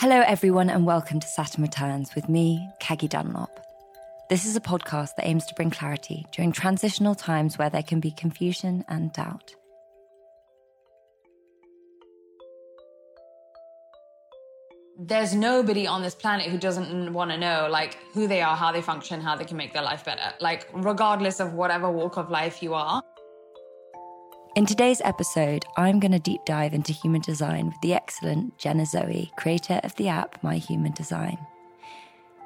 Hello, everyone, and welcome to Saturn Returns with me, Caggie Dunlop. This is a podcast that aims to bring clarity during transitional times where there can be confusion and doubt. There's nobody on this planet who doesn't want to know, like, who they are, how they function, how they can make their life better. Like, regardless of whatever walk of life you are. In today's episode, I'm going to deep dive into human design with the excellent Jenna Zoe, creator of the app My Human Design.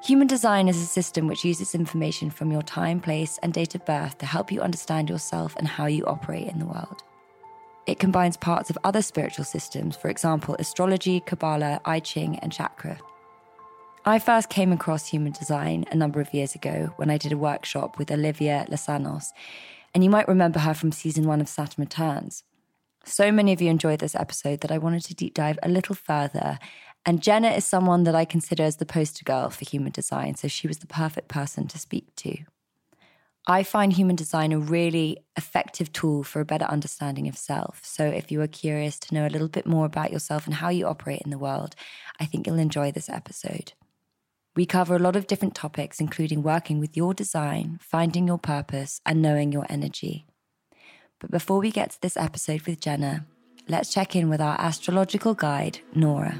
Human design is a system which uses information from your time, place, and date of birth to help you understand yourself and how you operate in the world. It combines parts of other spiritual systems, for example, astrology, Kabbalah, I Ching, and chakra. I first came across human design a number of years ago when I did a workshop with Olivia Lasanos and you might remember her from season one of Saturn Returns. So many of you enjoyed this episode that I wanted to deep dive a little further. And Jenna is someone that I consider as the poster girl for human design, so she was the perfect person to speak to. I find human design a really effective tool for a better understanding of self. So, if you are curious to know a little bit more about yourself and how you operate in the world, I think you'll enjoy this episode. We cover a lot of different topics, including working with your design, finding your purpose, and knowing your energy. But before we get to this episode with Jenna, let's check in with our astrological guide, Nora.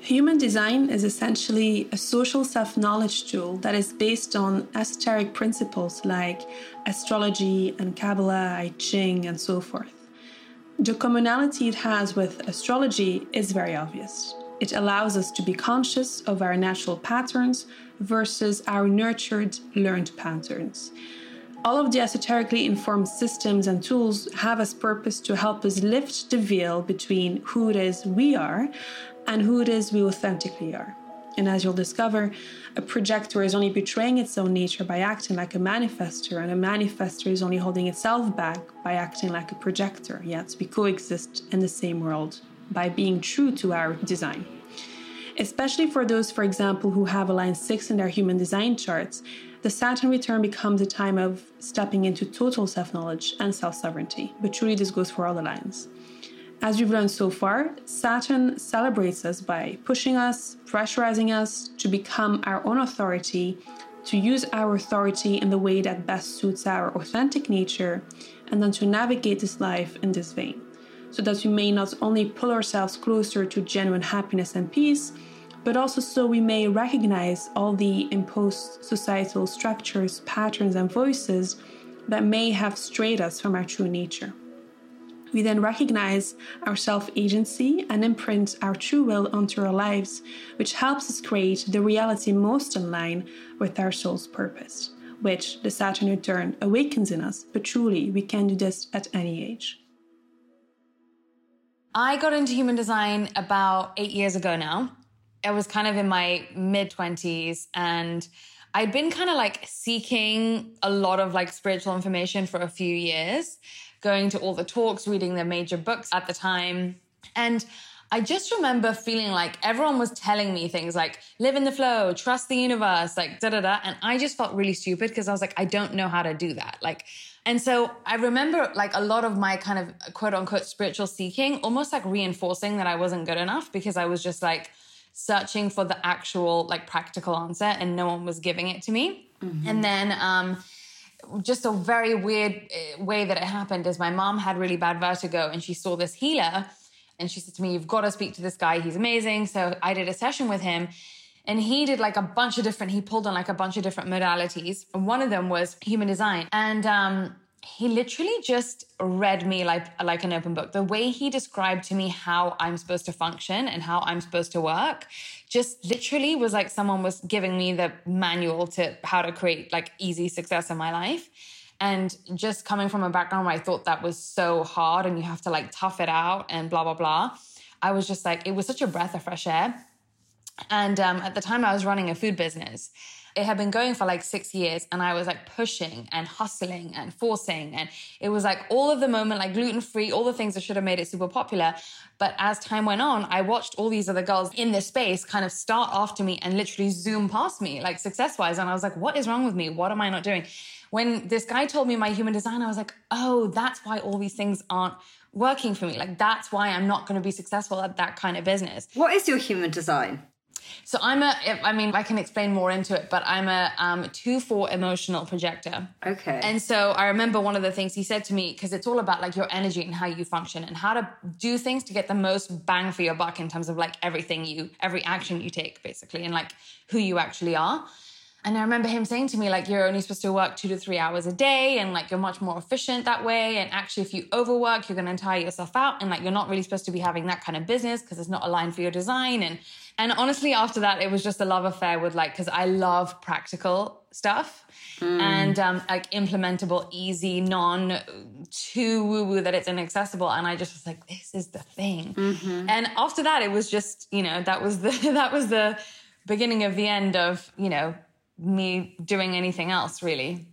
Human design is essentially a social self knowledge tool that is based on esoteric principles like astrology and Kabbalah, I Ching, and so forth. The commonality it has with astrology is very obvious. It allows us to be conscious of our natural patterns versus our nurtured, learned patterns. All of the esoterically informed systems and tools have as purpose to help us lift the veil between who it is we are and who it is we authentically are. And as you'll discover, a projector is only betraying its own nature by acting like a manifester, and a manifester is only holding itself back by acting like a projector. Yet we coexist in the same world by being true to our design. Especially for those, for example, who have a line 6 in their human design charts, the Saturn return becomes a time of stepping into total self knowledge and self sovereignty. But truly, this goes for all the lines. As we've learned so far, Saturn celebrates us by pushing us, pressurizing us to become our own authority, to use our authority in the way that best suits our authentic nature, and then to navigate this life in this vein, so that we may not only pull ourselves closer to genuine happiness and peace, but also so we may recognize all the imposed societal structures, patterns, and voices that may have strayed us from our true nature. We then recognize our self agency and imprint our true will onto our lives, which helps us create the reality most in line with our soul's purpose, which the Saturn return awakens in us. But truly, we can do this at any age. I got into human design about eight years ago now. I was kind of in my mid 20s and I'd been kind of like seeking a lot of like spiritual information for a few years going to all the talks, reading the major books at the time. And I just remember feeling like everyone was telling me things like live in the flow, trust the universe, like da da da. And I just felt really stupid because I was like, I don't know how to do that. Like, and so I remember like a lot of my kind of quote unquote spiritual seeking almost like reinforcing that I wasn't good enough because I was just like searching for the actual like practical answer and no one was giving it to me. Mm-hmm. And then, um, just a very weird eh, way that it happened is my mom had really bad vertigo and she saw this healer and she said to me, You've got to speak to this guy. He's amazing. So I did a session with him and he did like a bunch of different, he pulled on like a bunch of different modalities. And one of them was human design. And um, he literally just read me like like an open book the way he described to me how i'm supposed to function and how i'm supposed to work just literally was like someone was giving me the manual to how to create like easy success in my life. And just coming from a background where i thought that was so hard and you have to like tough it out and blah blah blah i was just like it was such a breath of fresh air. And um, at the time i was running a food business It had been going for like six years, and I was like pushing and hustling and forcing. And it was like all of the moment, like gluten free, all the things that should have made it super popular. But as time went on, I watched all these other girls in this space kind of start after me and literally zoom past me, like success wise. And I was like, what is wrong with me? What am I not doing? When this guy told me my human design, I was like, oh, that's why all these things aren't working for me. Like, that's why I'm not going to be successful at that kind of business. What is your human design? So I'm a, I mean, I can explain more into it, but I'm a um, two four emotional projector. Okay. And so I remember one of the things he said to me because it's all about like your energy and how you function and how to do things to get the most bang for your buck in terms of like everything you, every action you take, basically, and like who you actually are. And I remember him saying to me, like, you're only supposed to work two to three hours a day, and like, you're much more efficient that way. And actually, if you overwork, you're going to tire yourself out. And like, you're not really supposed to be having that kind of business because it's not aligned for your design. And, and honestly, after that, it was just a love affair with like, because I love practical stuff mm. and um, like implementable, easy, non too woo woo that it's inaccessible. And I just was like, this is the thing. Mm-hmm. And after that, it was just, you know, that was the, that was the, beginning of the end of you know me doing anything else really.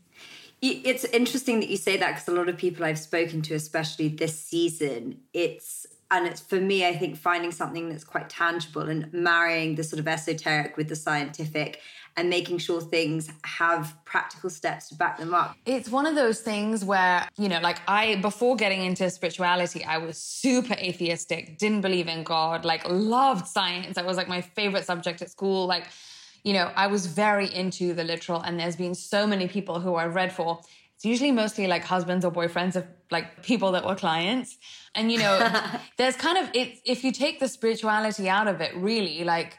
It's interesting that you say that because a lot of people I've spoken to, especially this season, it's and it's for me, I think finding something that's quite tangible and marrying the sort of esoteric with the scientific and making sure things have practical steps to back them up. It's one of those things where, you know, like I, before getting into spirituality, I was super atheistic, didn't believe in God, like loved science. That was like my favorite subject at school. Like, you know, I was very into the literal, and there's been so many people who I've read for. It's usually mostly like husbands or boyfriends of like people that were clients. And, you know, there's kind of, it, if you take the spirituality out of it, really, like,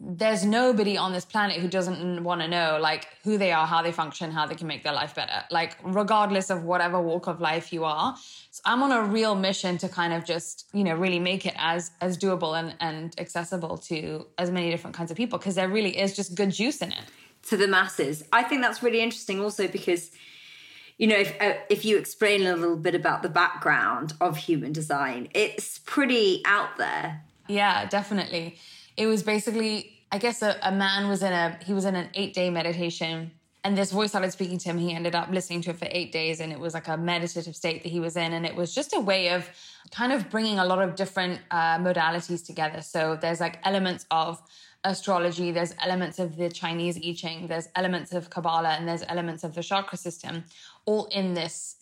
there's nobody on this planet who doesn't want to know like who they are how they function how they can make their life better. Like regardless of whatever walk of life you are so i'm on a real mission to kind of just you know really make it as as doable and and accessible to as many different kinds of people because there really is just good juice in it. To the masses. I think that's really interesting also because you know if uh, if you explain a little bit about the background of human design it's pretty out there yeah definitely it was basically, I guess a, a man was in a, he was in an eight day meditation and this voice started speaking to him. He ended up listening to it for eight days, and it was like a meditative state that he was in. And it was just a way of kind of bringing a lot of different uh, modalities together. So there's like elements of astrology, there's elements of the Chinese I Ching, there's elements of Kabbalah, and there's elements of the chakra system, all in this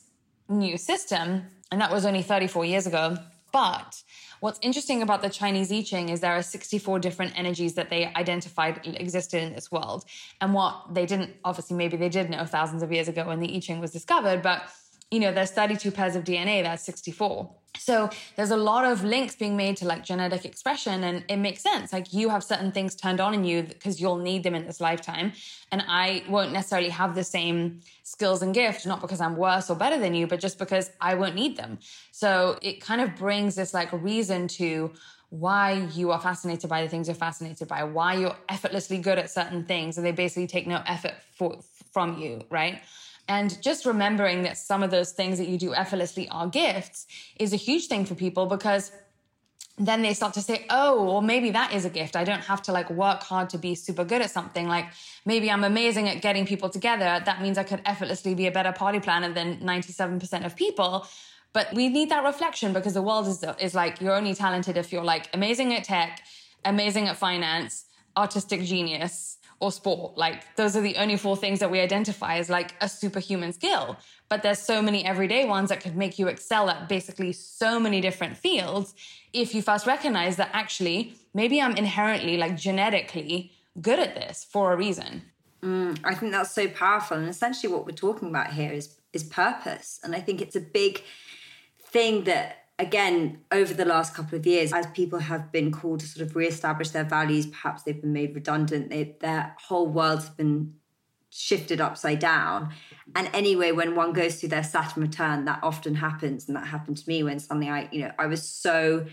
new system. And that was only 34 years ago. But What's interesting about the Chinese I Ching is there are 64 different energies that they identified existed in this world. And what they didn't, obviously, maybe they did know thousands of years ago when the I Ching was discovered, but you know, there's 32 pairs of DNA, that's 64. So there's a lot of links being made to like genetic expression, and it makes sense. Like you have certain things turned on in you because you'll need them in this lifetime. And I won't necessarily have the same skills and gifts, not because I'm worse or better than you, but just because I won't need them. So it kind of brings this like reason to why you are fascinated by the things you're fascinated by, why you're effortlessly good at certain things, and they basically take no effort for, from you, right? And just remembering that some of those things that you do effortlessly are gifts is a huge thing for people because then they start to say, oh, well, maybe that is a gift. I don't have to like work hard to be super good at something. Like maybe I'm amazing at getting people together. That means I could effortlessly be a better party planner than 97% of people. But we need that reflection because the world is, is like, you're only talented if you're like amazing at tech, amazing at finance, artistic genius, or sport. Like those are the only four things that we identify as like a superhuman skill. But there's so many everyday ones that could make you excel at basically so many different fields if you first recognize that actually maybe I'm inherently like genetically good at this for a reason. Mm, I think that's so powerful. And essentially what we're talking about here is is purpose. And I think it's a big thing that again, over the last couple of years, as people have been called to sort of re-establish their values, perhaps they've been made redundant, they, their whole world has been shifted upside down. And anyway, when one goes through their Saturn return, that often happens. And that happened to me when something I, you know, I was so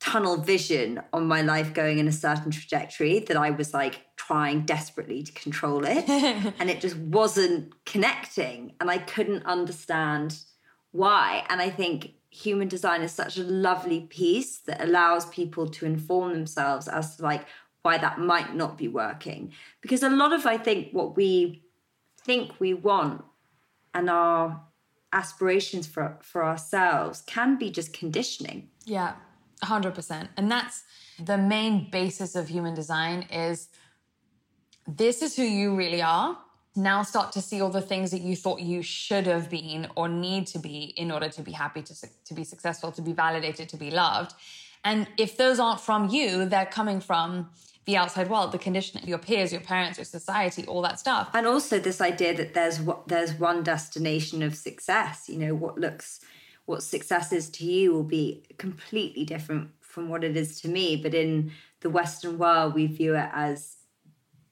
tunnel vision on my life going in a certain trajectory that I was like trying desperately to control it. and it just wasn't connecting. And I couldn't understand why. And I think human design is such a lovely piece that allows people to inform themselves as to like why that might not be working. Because a lot of, I think, what we think we want and our aspirations for, for ourselves can be just conditioning. Yeah, 100%. And that's the main basis of human design is this is who you really are. Now start to see all the things that you thought you should have been or need to be in order to be happy, to, to be successful, to be validated, to be loved. And if those aren't from you, they're coming from the outside world, the conditioning, of your peers, your parents, your society, all that stuff. And also this idea that there's there's one destination of success. You know, what looks what success is to you will be completely different from what it is to me. But in the Western world, we view it as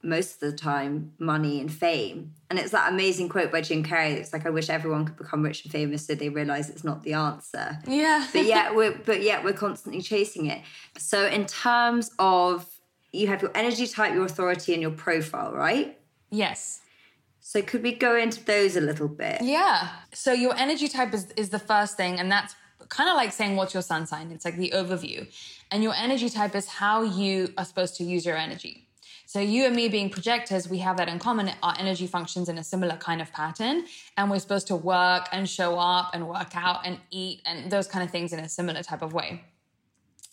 most of the time money and fame. And it's that amazing quote by Jim Carrey. It's like, I wish everyone could become rich and famous so they realize it's not the answer. Yeah. but yet we're but yet we're constantly chasing it. So in terms of you have your energy type, your authority, and your profile, right? Yes. So could we go into those a little bit? Yeah. So your energy type is, is the first thing, and that's kind of like saying what's your sun sign. It's like the overview. And your energy type is how you are supposed to use your energy. So you and me being projectors, we have that in common. Our energy functions in a similar kind of pattern. And we're supposed to work and show up and work out and eat and those kind of things in a similar type of way.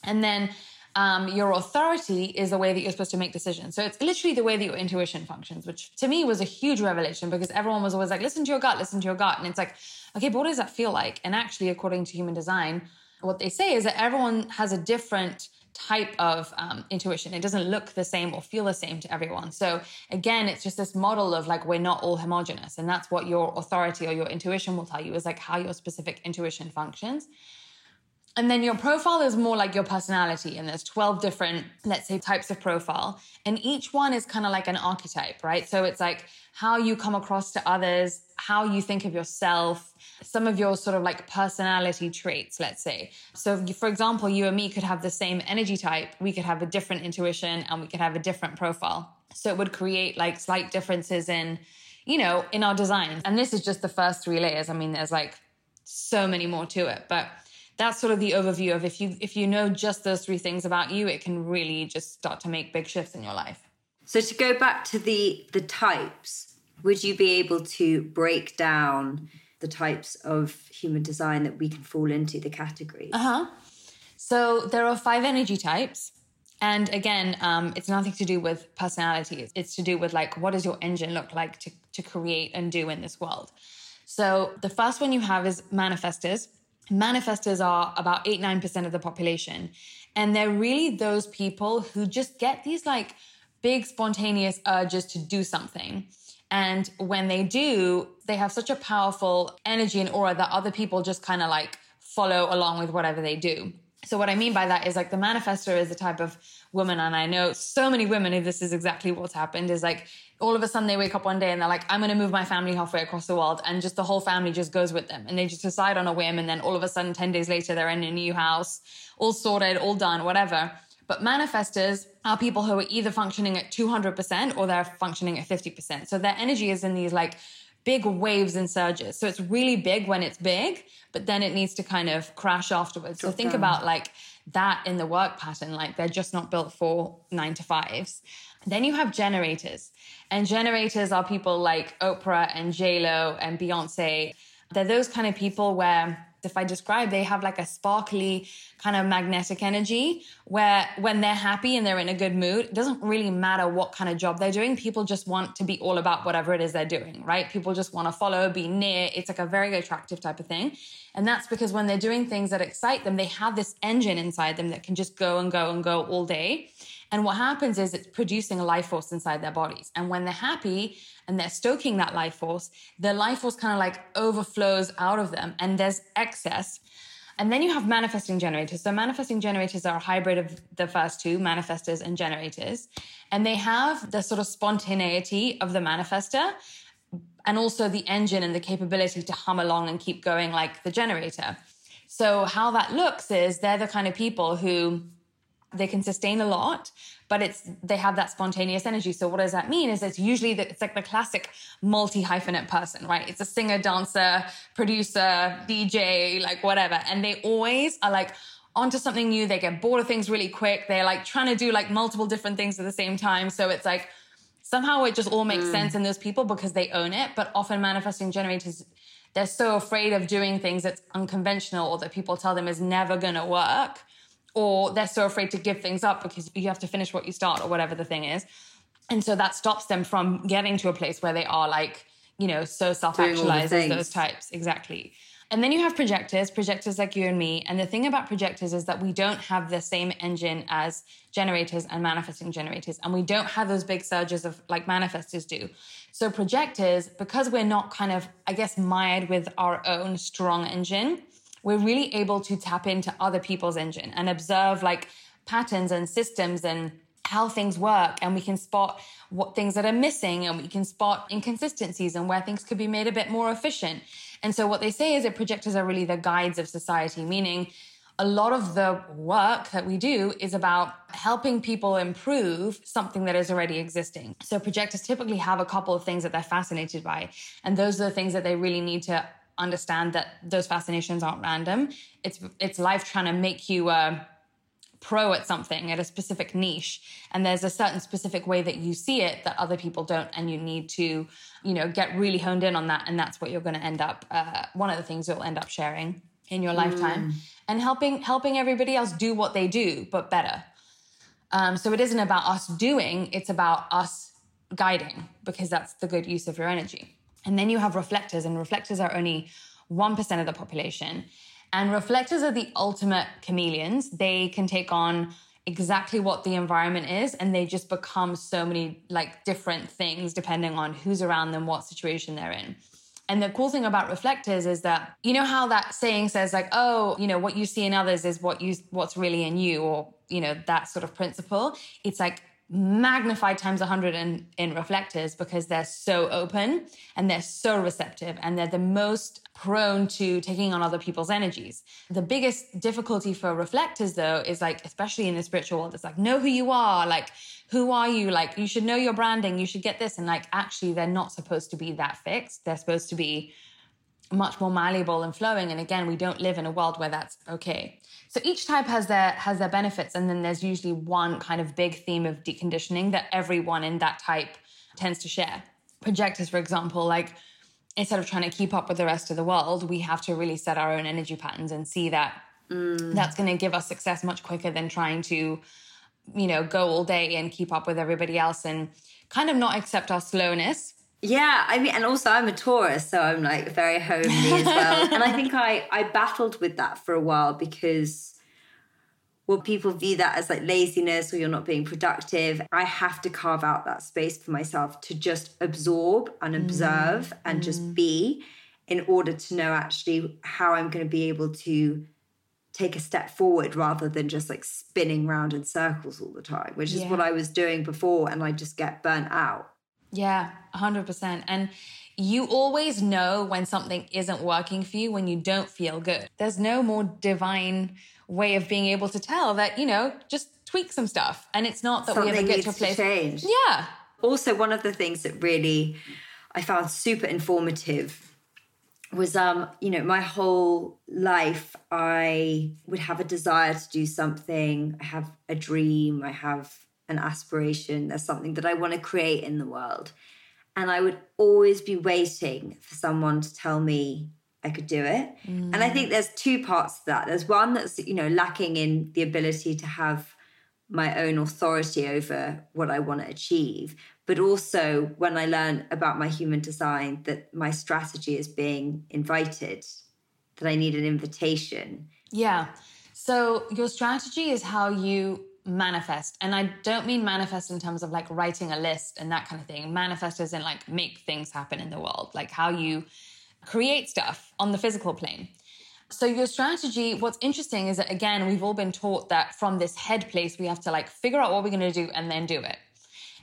And then um, your authority is the way that you're supposed to make decisions. So it's literally the way that your intuition functions, which to me was a huge revelation because everyone was always like, listen to your gut, listen to your gut. And it's like, okay, but what does that feel like? And actually, according to human design, what they say is that everyone has a different type of um, intuition. It doesn't look the same or feel the same to everyone. So again, it's just this model of like we're not all homogenous, and that's what your authority or your intuition will tell you is like how your specific intuition functions. And then your profile is more like your personality, and there's 12 different, let's say, types of profile. And each one is kind of like an archetype, right? So it's like how you come across to others, how you think of yourself, some of your sort of like personality traits, let's say. So, for example, you and me could have the same energy type, we could have a different intuition, and we could have a different profile. So it would create like slight differences in, you know, in our design. And this is just the first three layers. I mean, there's like so many more to it, but that's sort of the overview of if you if you know just those three things about you it can really just start to make big shifts in your life. So to go back to the the types would you be able to break down the types of human design that we can fall into the categories? Uh-huh. So there are five energy types. And again um, it's nothing to do with personality. It's to do with like what does your engine look like to, to create and do in this world? So the first one you have is manifestors manifestors are about 8 9% of the population. And they're really those people who just get these like big spontaneous urges to do something. And when they do they have such a powerful energy and aura that other people just kind of like follow along with whatever they do so what i mean by that is like the manifestor is the type of woman and i know so many women if this is exactly what's happened is like all of a sudden they wake up one day and they're like, I'm going to move my family halfway across the world. And just the whole family just goes with them. And they just decide on a whim. And then all of a sudden, 10 days later, they're in a new house, all sorted, all done, whatever. But manifestors are people who are either functioning at 200% or they're functioning at 50%. So their energy is in these like big waves and surges. So it's really big when it's big, but then it needs to kind of crash afterwards. so think about like that in the work pattern. Like they're just not built for nine to fives. Then you have generators. And generators are people like Oprah and J-Lo and Beyonce. They're those kind of people where if I describe, they have like a sparkly kind of magnetic energy where when they're happy and they're in a good mood, it doesn't really matter what kind of job they're doing. People just want to be all about whatever it is they're doing, right? People just want to follow, be near. It's like a very attractive type of thing. And that's because when they're doing things that excite them, they have this engine inside them that can just go and go and go all day. And what happens is it's producing a life force inside their bodies. And when they're happy and they're stoking that life force, the life force kind of like overflows out of them and there's excess. And then you have manifesting generators. So manifesting generators are a hybrid of the first two, manifestors and generators. And they have the sort of spontaneity of the manifester and also the engine and the capability to hum along and keep going like the generator. So how that looks is they're the kind of people who they can sustain a lot but it's they have that spontaneous energy so what does that mean is it's usually the, it's like the classic multi hyphenate person right it's a singer dancer producer dj like whatever and they always are like onto something new. They get bored of things really quick. They're like trying to do like multiple different things at the same time. So it's like somehow it just all makes mm. sense in those people because they own it. But often manifesting generators, they're so afraid of doing things that's unconventional or that people tell them is never going to work. Or they're so afraid to give things up because you have to finish what you start or whatever the thing is. And so that stops them from getting to a place where they are like, you know, so self actualized those types. Exactly. And then you have projectors, projectors like you and me. And the thing about projectors is that we don't have the same engine as generators and manifesting generators. And we don't have those big surges of like manifestors do. So projectors, because we're not kind of, I guess, mired with our own strong engine, we're really able to tap into other people's engine and observe like patterns and systems and how things work and we can spot what things that are missing and we can spot inconsistencies and where things could be made a bit more efficient. And so what they say is that projectors are really the guides of society, meaning a lot of the work that we do is about helping people improve something that is already existing. So projectors typically have a couple of things that they're fascinated by. And those are the things that they really need to understand that those fascinations aren't random. It's it's life trying to make you uh, pro at something at a specific niche. And there's a certain specific way that you see it that other people don't and you need to you know get really honed in on that. And that's what you're going to end up uh, one of the things you'll end up sharing in your lifetime. Mm. and helping helping everybody else do what they do but better. Um, so it isn't about us doing it's about us guiding because that's the good use of your energy and then you have reflectors and reflectors are only 1% of the population and reflectors are the ultimate chameleons. They can take on exactly what the environment is and they just become so many like different things depending on who's around them, what situation they're in. And the cool thing about reflectors is that you know how that saying says like, oh, you know, what you see in others is what you what's really in you, or you know, that sort of principle. It's like magnified times 100 in, in reflectors because they're so open and they're so receptive and they're the most prone to taking on other people's energies. The biggest difficulty for reflectors, though, is like, especially in the spiritual world, it's like, know who you are. Like, who are you? Like, you should know your branding. You should get this. And like, actually, they're not supposed to be that fixed. They're supposed to be much more malleable and flowing. And again, we don't live in a world where that's okay. So each type has their has their benefits, and then there's usually one kind of big theme of deconditioning that everyone in that type tends to share. Projectors, for example, like instead of trying to keep up with the rest of the world, we have to really set our own energy patterns and see that mm. that's going to give us success much quicker than trying to, you know, go all day and keep up with everybody else and kind of not accept our slowness. Yeah, I mean, and also I'm a Taurus, so I'm like very homely as well. and I think I I battled with that for a while because well, people view that as like laziness or you're not being productive? I have to carve out that space for myself to just absorb and observe mm. and mm. just be in order to know actually how I'm going to be able to take a step forward rather than just like spinning round in circles all the time, which is yeah. what I was doing before. And I just get burnt out. Yeah, 100%. And you always know when something isn't working for you when you don't feel good. There's no more divine way of being able to tell that, you know, just tweak some stuff. And it's not that Something we ever get to a place. To change. Yeah. Also, one of the things that really I found super informative was um you know my whole life i would have a desire to do something i have a dream i have an aspiration there's something that i want to create in the world and i would always be waiting for someone to tell me I could do it. Mm. And I think there's two parts to that. There's one that's, you know, lacking in the ability to have my own authority over what I want to achieve. But also when I learn about my human design, that my strategy is being invited, that I need an invitation. Yeah. So your strategy is how you manifest. And I don't mean manifest in terms of like writing a list and that kind of thing. Manifest as in like make things happen in the world, like how you create stuff on the physical plane. So your strategy, what's interesting is that again, we've all been taught that from this head place, we have to like figure out what we're going to do and then do it.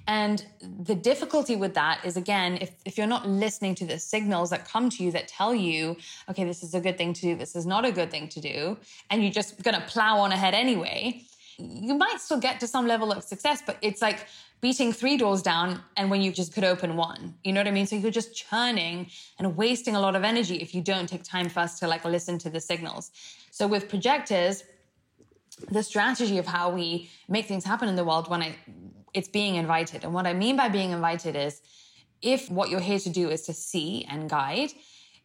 And the difficulty with that is again, if, if you're not listening to the signals that come to you that tell you, okay, this is a good thing to do, this is not a good thing to do, and you're just gonna plow on ahead anyway, you might still get to some level of success, but it's like beating three doors down and when you just could open one. You know what I mean? So you're just churning and wasting a lot of energy if you don't take time first to like listen to the signals. So with projectors, the strategy of how we make things happen in the world when I, it's being invited. And what I mean by being invited is if what you're here to do is to see and guide,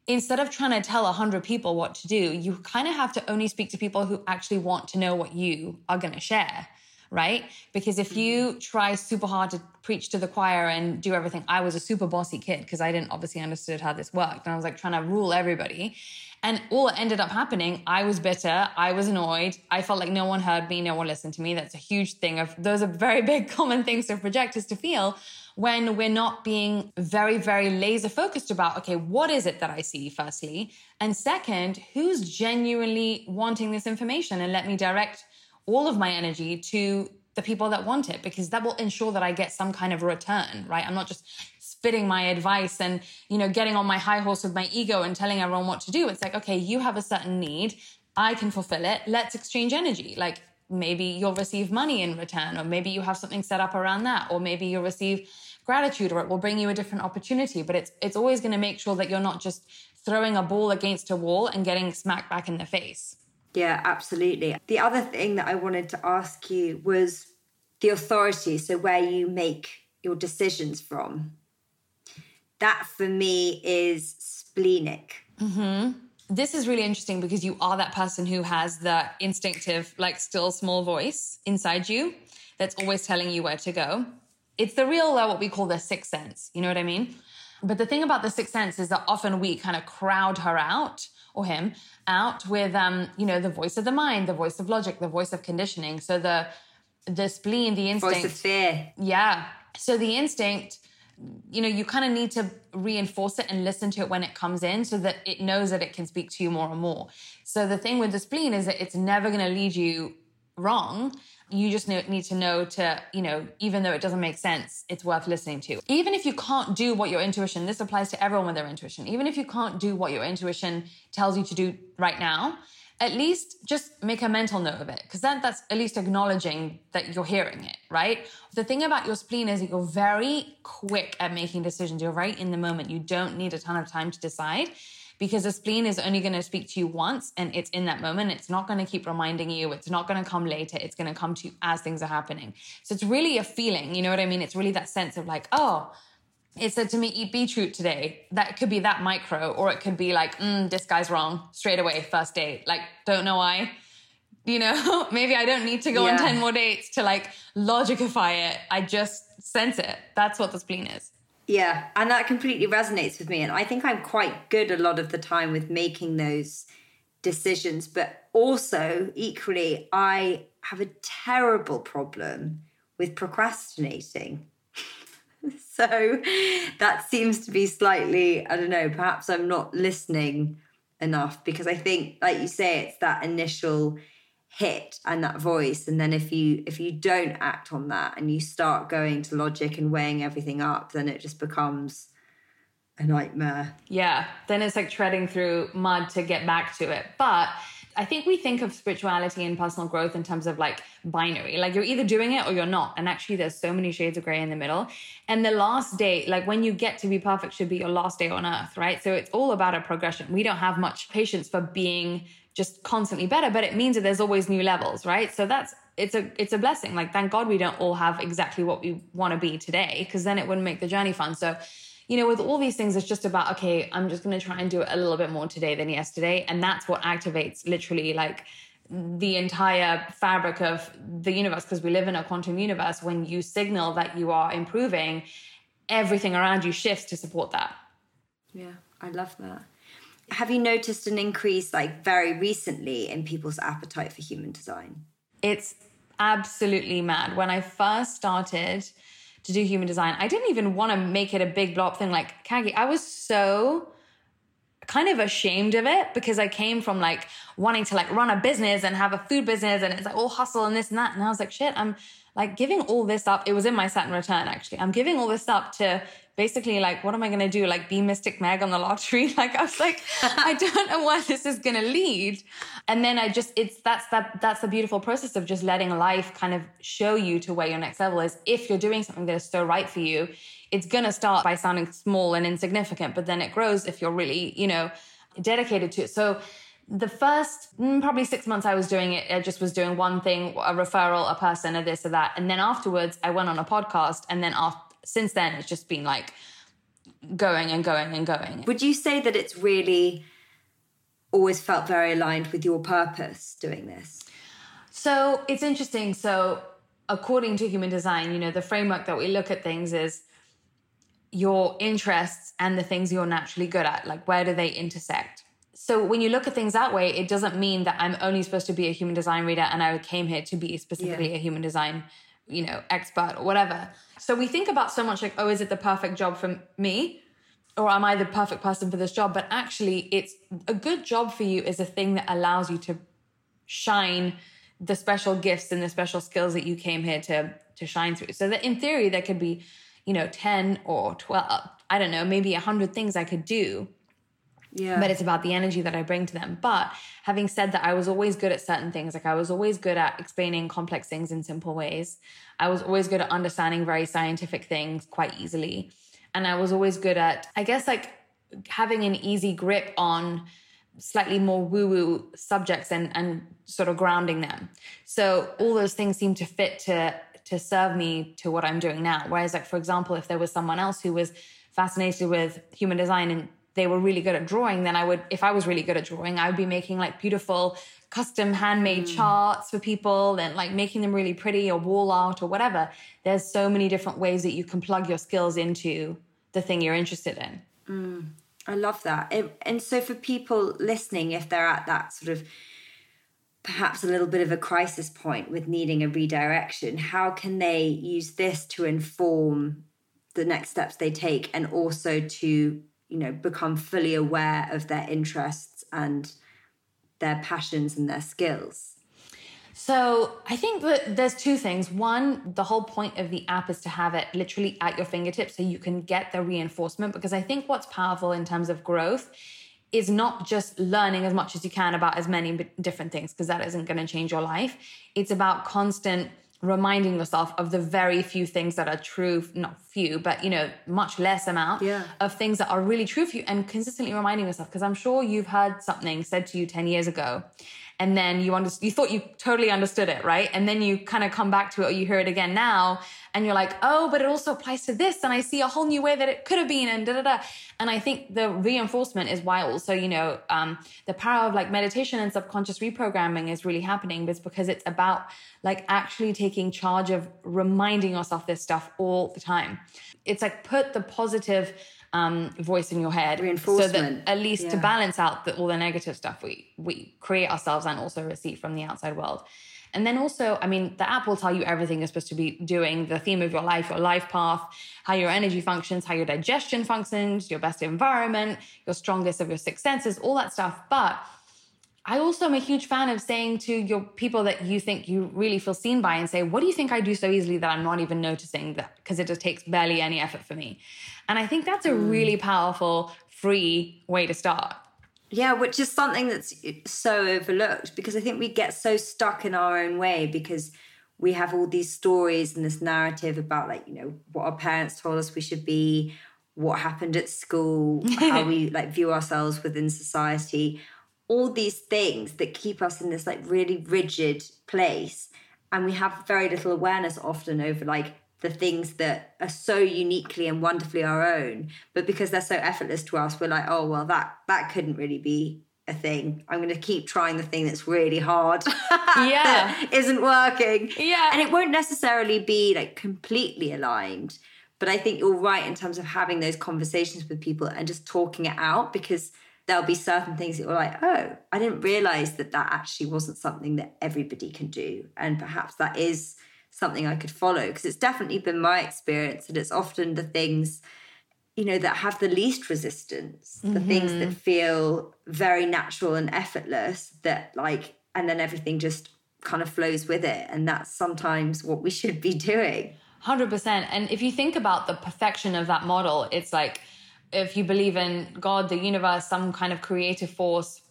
instead of trying to tell 100 people what to do, you kind of have to only speak to people who actually want to know what you are going to share right? Because if you mm-hmm. try super hard to preach to the choir and do everything, I was a super bossy kid because I didn't obviously understood how this worked. And I was like trying to rule everybody. And all that ended up happening, I was bitter, I was annoyed, I felt like no one heard me, no one listened to me. That's a huge thing of those are very big common things for projectors to feel when we're not being very, very laser focused about, okay, what is it that I see, firstly? And second, who's genuinely wanting this information? And let me direct all of my energy to the people that want it because that will ensure that I get some kind of return, right? I'm not just spitting my advice and, you know, getting on my high horse with my ego and telling everyone what to do. It's like, okay, you have a certain need. I can fulfill it. Let's exchange energy. Like maybe you'll receive money in return, or maybe you have something set up around that, or maybe you'll receive gratitude or it will bring you a different opportunity. But it's it's always going to make sure that you're not just throwing a ball against a wall and getting smacked back in the face. Yeah, absolutely. The other thing that I wanted to ask you was the authority, so where you make your decisions from. That for me is splenic. Mm-hmm. This is really interesting because you are that person who has the instinctive, like still small voice inside you that's always telling you where to go. It's the real, uh, what we call the sixth sense. You know what I mean? But the thing about the sixth sense is that often we kind of crowd her out or him out with um, you know, the voice of the mind, the voice of logic, the voice of conditioning. So the the spleen, the instinct. Voice of fear. Yeah. So the instinct, you know, you kind of need to reinforce it and listen to it when it comes in so that it knows that it can speak to you more and more. So the thing with the spleen is that it's never going to lead you wrong you just need to know to, you know, even though it doesn't make sense, it's worth listening to. Even if you can't do what your intuition, this applies to everyone with their intuition, even if you can't do what your intuition tells you to do right now, at least just make a mental note of it because then that's at least acknowledging that you're hearing it, right? The thing about your spleen is that you're very quick at making decisions. You're right in the moment. You don't need a ton of time to decide because the spleen is only going to speak to you once and it's in that moment. It's not going to keep reminding you. It's not going to come later. It's going to come to you as things are happening. So it's really a feeling. You know what I mean? It's really that sense of like, oh, it said to me, eat beetroot today. That could be that micro, or it could be like, mm, this guy's wrong straight away, first date. Like, don't know why. You know, maybe I don't need to go yeah. on 10 more dates to like logicify it. I just sense it. That's what the spleen is. Yeah, and that completely resonates with me. And I think I'm quite good a lot of the time with making those decisions. But also, equally, I have a terrible problem with procrastinating. so that seems to be slightly, I don't know, perhaps I'm not listening enough because I think, like you say, it's that initial hit and that voice. And then if you if you don't act on that and you start going to logic and weighing everything up then it just becomes a nightmare. Yeah then it's like treading through mud to get back to it. But I think we think of spirituality and personal growth in terms of like binary. Like you're either doing it or you're not. And actually, there's so many shades of gray in the middle. And the last day, like when you get to be perfect, should be your last day on earth, right? So it's all about a progression. We don't have much patience for being just constantly better, but it means that there's always new levels, right? So that's it's a it's a blessing. Like thank God we don't all have exactly what we want to be today, because then it wouldn't make the journey fun. So, you know, with all these things, it's just about okay, I'm just going to try and do it a little bit more today than yesterday, and that's what activates literally like the entire fabric of the universe because we live in a quantum universe when you signal that you are improving everything around you shifts to support that yeah i love that have you noticed an increase, like very recently, in people's appetite for human design? It's absolutely mad. When I first started to do human design, I didn't even want to make it a big blob thing like Caggie. I was so kind of ashamed of it because I came from like wanting to like run a business and have a food business and it's like all hustle and this and that. And I was like, shit, I'm like giving all this up. It was in my Saturn return actually. I'm giving all this up to basically like, what am I going to do? Like be Mystic Meg on the lottery? Like I was like, I don't know where this is going to lead. And then I just, it's, that's that, that's the beautiful process of just letting life kind of show you to where your next level is. If you're doing something that is so right for you, it's going to start by sounding small and insignificant, but then it grows if you're really, you know, dedicated to it. So the first mm, probably six months I was doing it, I just was doing one thing, a referral, a person, a this or that. And then afterwards, I went on a podcast. And then after, since then, it's just been like going and going and going. Would you say that it's really always felt very aligned with your purpose doing this? So it's interesting. So, according to human design, you know, the framework that we look at things is your interests and the things you're naturally good at. Like, where do they intersect? So when you look at things that way, it doesn't mean that I'm only supposed to be a human design reader and I came here to be specifically yeah. a human design, you know, expert or whatever. So we think about so much like, oh, is it the perfect job for me? Or am I the perfect person for this job? But actually, it's a good job for you is a thing that allows you to shine the special gifts and the special skills that you came here to to shine through. So that in theory, there could be, you know, 10 or 12, I don't know, maybe 100 things I could do yeah. But it's about the energy that I bring to them. But having said that, I was always good at certain things. Like I was always good at explaining complex things in simple ways. I was always good at understanding very scientific things quite easily. And I was always good at, I guess, like having an easy grip on slightly more woo woo subjects and, and sort of grounding them. So all those things seem to fit to to serve me to what I'm doing now. Whereas, like for example, if there was someone else who was fascinated with human design and they were really good at drawing, then I would, if I was really good at drawing, I would be making like beautiful custom handmade mm. charts for people and like making them really pretty or wall art or whatever. There's so many different ways that you can plug your skills into the thing you're interested in. Mm. I love that. and so for people listening, if they're at that sort of perhaps a little bit of a crisis point with needing a redirection, how can they use this to inform the next steps they take and also to you know become fully aware of their interests and their passions and their skills so I think that there's two things. One, the whole point of the app is to have it literally at your fingertips so you can get the reinforcement. Because I think what's powerful in terms of growth is not just learning as much as you can about as many different things, because that isn't going to change your life. It's about constant reminding yourself of the very few things that are true, not few, but you know, much less amount yeah. of things that are really true for you and consistently reminding yourself. Because I'm sure you've heard something said to you 10 years ago and then you under- you thought you totally understood it, right? And then you kind of come back to it or you hear it again now and you're like, oh, but it also applies to this. And I see a whole new way that it could have been and da da da. And I think the reinforcement is why also, you know, um, the power of like meditation and subconscious reprogramming is really happening. It's because it's about like actually taking charge of reminding yourself this stuff all the time. It's like put the positive um, voice in your head, reinforcement, so that at least yeah. to balance out the, all the negative stuff we we create ourselves and also receive from the outside world. And then also, I mean, the app will tell you everything you're supposed to be doing, the theme of your life, your life path, how your energy functions, how your digestion functions, your best environment, your strongest of your six senses, all that stuff. But I also am a huge fan of saying to your people that you think you really feel seen by and say, what do you think I do so easily that I'm not even noticing that? Because it just takes barely any effort for me. And I think that's a mm. really powerful, free way to start. Yeah, which is something that's so overlooked because I think we get so stuck in our own way because we have all these stories and this narrative about like, you know, what our parents told us we should be, what happened at school, how we like view ourselves within society all these things that keep us in this like really rigid place. And we have very little awareness often over like the things that are so uniquely and wonderfully our own. But because they're so effortless to us we're like oh well that that couldn't really be a thing. I'm going to keep trying the thing that's really hard yeah. isn't working. Yeah. And it won't necessarily be like completely aligned. But i think you're right in terms of having those conversations with people and just talking it out because there'll be certain things that you're like, oh, I didn't realize that that actually wasn't something that everybody can do. And perhaps that is something I could follow because it's definitely been my experience and it's often the things you know that have the least resistance the mm-hmm. things that feel very natural and effortless that like and then everything just kind of flows with it and that's sometimes what we should be doing 100% and if you think about the perfection of that model it's like if you believe in God, the universe, some kind of creative force,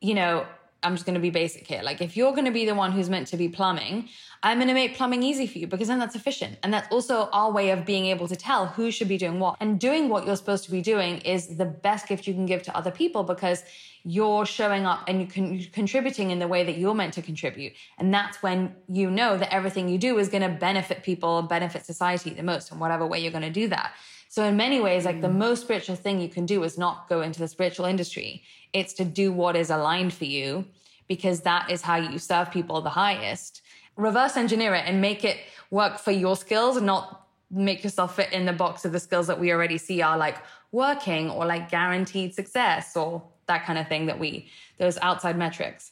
you know, I'm just going to be basic here. Like, if you're going to be the one who's meant to be plumbing, I'm going to make plumbing easy for you because then that's efficient. And that's also our way of being able to tell who should be doing what. And doing what you're supposed to be doing is the best gift you can give to other people because you're showing up and you can, contributing in the way that you're meant to contribute. And that's when you know that everything you do is going to benefit people, benefit society the most in whatever way you're going to do that. So in many ways, like the mm. most spiritual thing you can do is not go into the spiritual industry. It's to do what is aligned for you because that is how you serve people the highest. Reverse engineer it and make it work for your skills and not make yourself fit in the box of the skills that we already see are like working or like guaranteed success or that kind of thing that we, those outside metrics.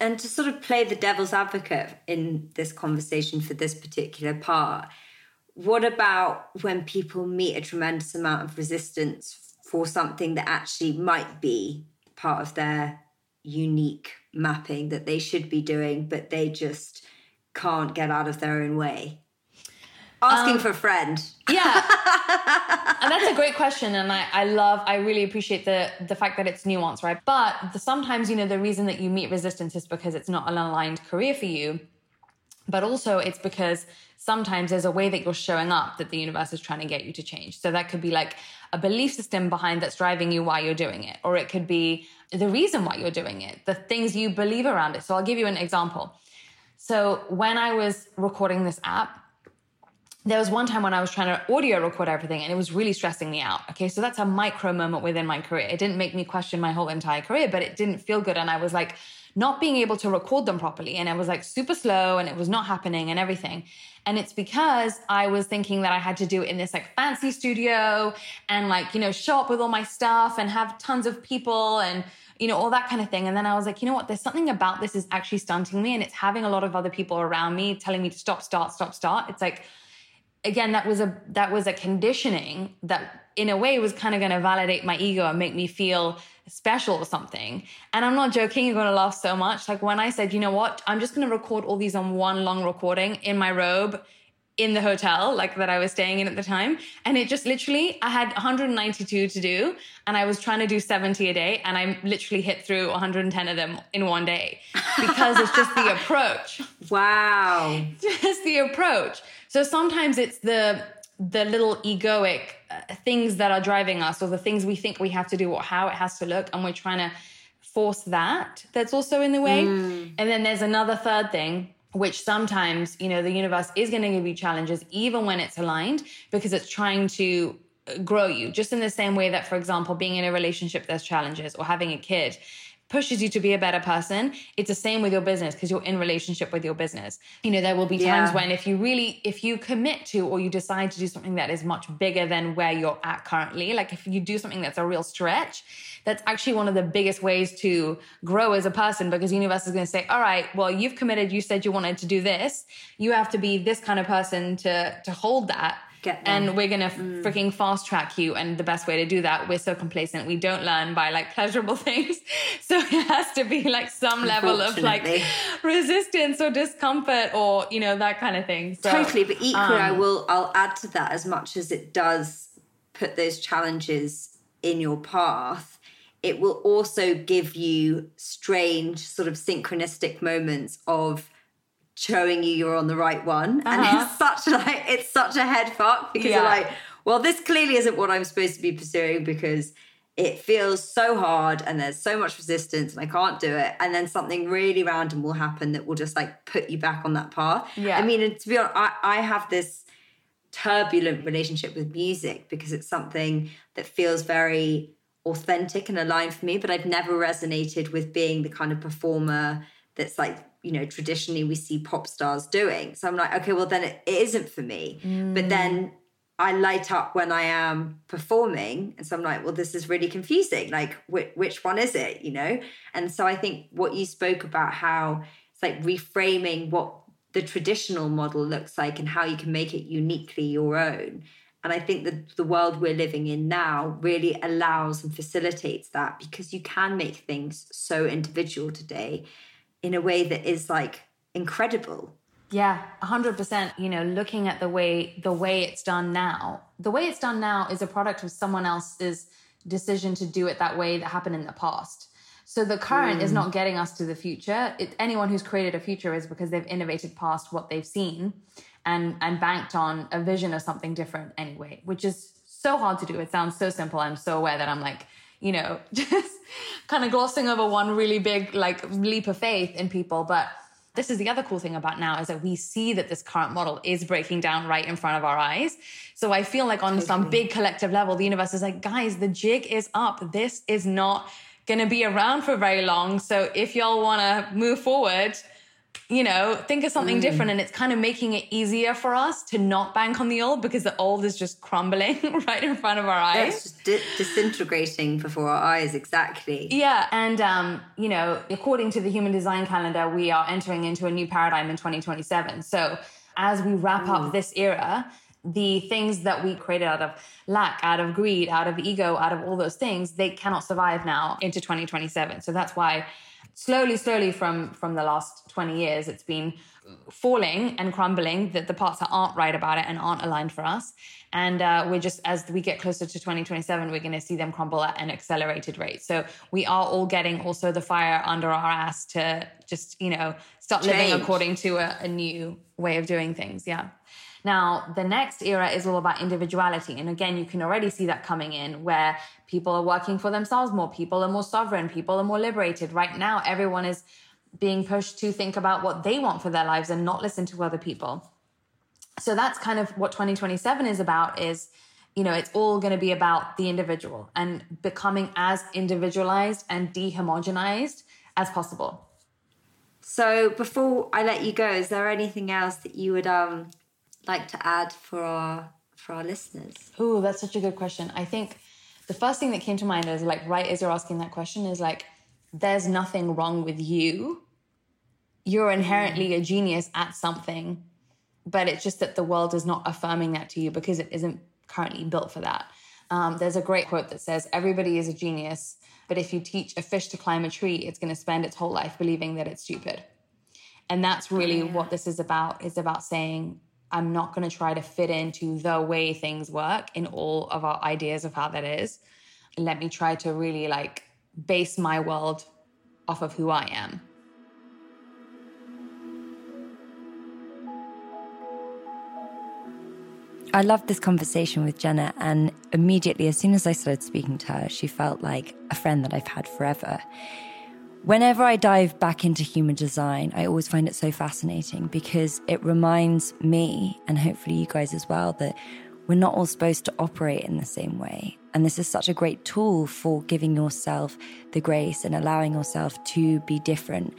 And to sort of play the devil's advocate in this conversation for this particular part, what about when people meet a tremendous amount of resistance for something that actually might be part of their unique mapping that they should be doing, but they just can't get out of their own way? Asking um, for a friend. Yeah. and that's a great question. And I, I love, I really appreciate the the fact that it's nuanced, right? But the, sometimes, you know, the reason that you meet resistance is because it's not an aligned career for you. But also it's because sometimes there's a way that you're showing up that the universe is trying to get you to change. So that could be like a belief system behind that's driving you why you're doing it, or it could be the reason why you're doing it, the things you believe around it. So I'll give you an example. So when I was recording this app, there was one time when I was trying to audio record everything and it was really stressing me out. Okay. So that's a micro moment within my career. It didn't make me question my whole entire career, but it didn't feel good. And I was like, not being able to record them properly. And it was like super slow and it was not happening and everything. And it's because I was thinking that I had to do it in this like fancy studio and like, you know, show up with all my stuff and have tons of people and, you know, all that kind of thing. And then I was like, you know what? There's something about this is actually stunting me and it's having a lot of other people around me telling me to stop, start, stop, start. It's like, again, that was a, that was a conditioning that in a way was kind of going to validate my ego and make me feel special or something. And I'm not joking, you're going to laugh so much. Like when I said, you know what, I'm just going to record all these on one long recording in my robe in the hotel, like that I was staying in at the time. And it just literally, I had 192 to do and I was trying to do 70 a day. And I literally hit through 110 of them in one day because it's just the approach. Wow. Just the approach. So sometimes it's the, the little egoic uh, things that are driving us or the things we think we have to do or how it has to look and we're trying to force that that's also in the way mm. and then there's another third thing which sometimes you know the universe is going to give you challenges even when it's aligned because it's trying to uh, grow you just in the same way that for example being in a relationship there's challenges or having a kid pushes you to be a better person it's the same with your business because you're in relationship with your business. You know there will be times yeah. when if you really if you commit to or you decide to do something that is much bigger than where you're at currently like if you do something that's a real stretch that's actually one of the biggest ways to grow as a person because the universe is going to say all right well you've committed you said you wanted to do this. You have to be this kind of person to to hold that and we're gonna mm. freaking fast track you. And the best way to do that, we're so complacent, we don't learn by like pleasurable things. So it has to be like some level of like resistance or discomfort or you know that kind of thing. So, totally, but equally, um, I will. I'll add to that as much as it does put those challenges in your path. It will also give you strange, sort of synchronistic moments of showing you you're on the right one. Uh-huh. And it's such like it's such a head fuck because yeah. you're like, well, this clearly isn't what I'm supposed to be pursuing because it feels so hard and there's so much resistance and I can't do it. And then something really random will happen that will just like put you back on that path. Yeah. I mean, to be honest, I, I have this turbulent relationship with music because it's something that feels very authentic and aligned for me, but I've never resonated with being the kind of performer that's like you know traditionally we see pop stars doing. So i'm like okay well then it, it isn't for me. Mm. but then i light up when i am performing. And so i'm like well this is really confusing. Like which, which one is it you know? And so i think what you spoke about how it's like reframing what the traditional model looks like and how you can make it uniquely your own. And I think that the world we're living in now really allows and facilitates that because you can make things so individual today in a way that is like incredible. Yeah, 100%, you know, looking at the way the way it's done now. The way it's done now is a product of someone else's decision to do it that way that happened in the past. So the current mm. is not getting us to the future. It, anyone who's created a future is because they've innovated past what they've seen and and banked on a vision of something different anyway, which is so hard to do. It sounds so simple. I'm so aware that I'm like, you know, just kind of glossing over one really big like leap of faith in people, but this is the other cool thing about now is that we see that this current model is breaking down right in front of our eyes. So I feel like on totally. some big collective level, the universe is like, guys, the jig is up. This is not going to be around for very long. So if y'all want to move forward, you know, think of something mm. different. And it's kind of making it easier for us to not bank on the old because the old is just crumbling right in front of our eyes. It's just di- disintegrating before our eyes, exactly. Yeah. And, um, you know, according to the human design calendar, we are entering into a new paradigm in 2027. So as we wrap mm. up this era, the things that we created out of lack, out of greed, out of ego, out of all those things, they cannot survive now into 2027. So that's why slowly, slowly from from the last 20 years, it's been falling and crumbling that the parts that aren't right about it and aren't aligned for us. And uh, we're just as we get closer to 2027 we're going to see them crumble at an accelerated rate. So we are all getting also the fire under our ass to just you know start Change. living according to a, a new way of doing things. Yeah now, the next era is all about individuality. And again, you can already see that coming in where people are working for themselves more, people are more sovereign, people are more liberated. Right now, everyone is being pushed to think about what they want for their lives and not listen to other people. So that's kind of what 2027 is about is you know, it's all going to be about the individual and becoming as individualized and dehomogenized as possible. So before I let you go, is there anything else that you would um like to add for our for our listeners? Oh, that's such a good question. I think the first thing that came to mind is like right as you're asking that question is like there's nothing wrong with you. You're inherently a genius at something, but it's just that the world is not affirming that to you because it isn't currently built for that. Um, there's a great quote that says, Everybody is a genius, but if you teach a fish to climb a tree, it's going to spend its whole life believing that it's stupid. And that's really yeah. what this is about, is about saying, I'm not going to try to fit into the way things work in all of our ideas of how that is. Let me try to really like base my world off of who I am. I loved this conversation with Jenna, and immediately, as soon as I started speaking to her, she felt like a friend that I've had forever. Whenever I dive back into human design, I always find it so fascinating because it reminds me, and hopefully you guys as well, that we're not all supposed to operate in the same way. And this is such a great tool for giving yourself the grace and allowing yourself to be different.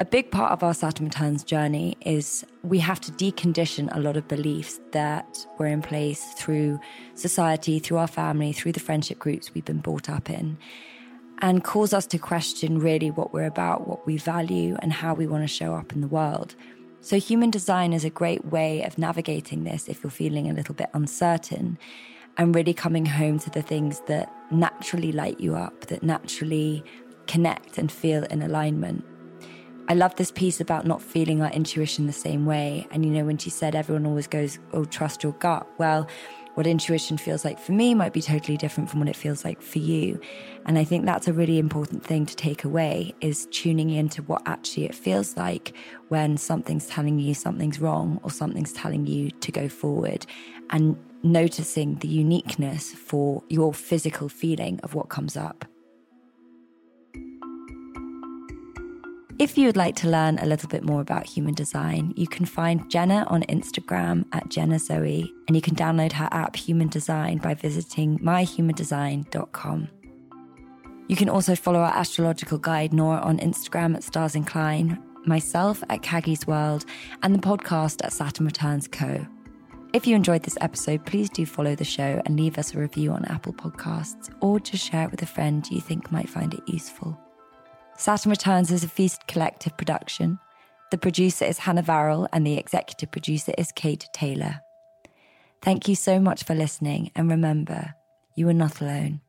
A big part of our Saturn returns journey is we have to decondition a lot of beliefs that were in place through society, through our family, through the friendship groups we've been brought up in and cause us to question really what we're about, what we value, and how we want to show up in the world. So, human design is a great way of navigating this if you're feeling a little bit uncertain and really coming home to the things that naturally light you up, that naturally connect and feel in alignment. I love this piece about not feeling our intuition the same way. And you know, when she said everyone always goes, Oh, trust your gut. Well, what intuition feels like for me might be totally different from what it feels like for you. And I think that's a really important thing to take away is tuning into what actually it feels like when something's telling you something's wrong or something's telling you to go forward and noticing the uniqueness for your physical feeling of what comes up. If you would like to learn a little bit more about human design, you can find Jenna on Instagram at Jenna Zoe, and you can download her app Human Design by visiting myhumandesign.com. You can also follow our astrological guide Nora on Instagram at Stars Incline, myself at Caggie's World, and the podcast at Saturn Returns Co. If you enjoyed this episode, please do follow the show and leave us a review on Apple Podcasts, or just share it with a friend you think might find it useful. Saturn Returns is a Feast Collective production. The producer is Hannah Varrell and the executive producer is Kate Taylor. Thank you so much for listening, and remember, you are not alone.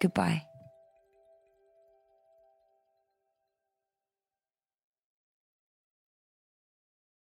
Goodbye.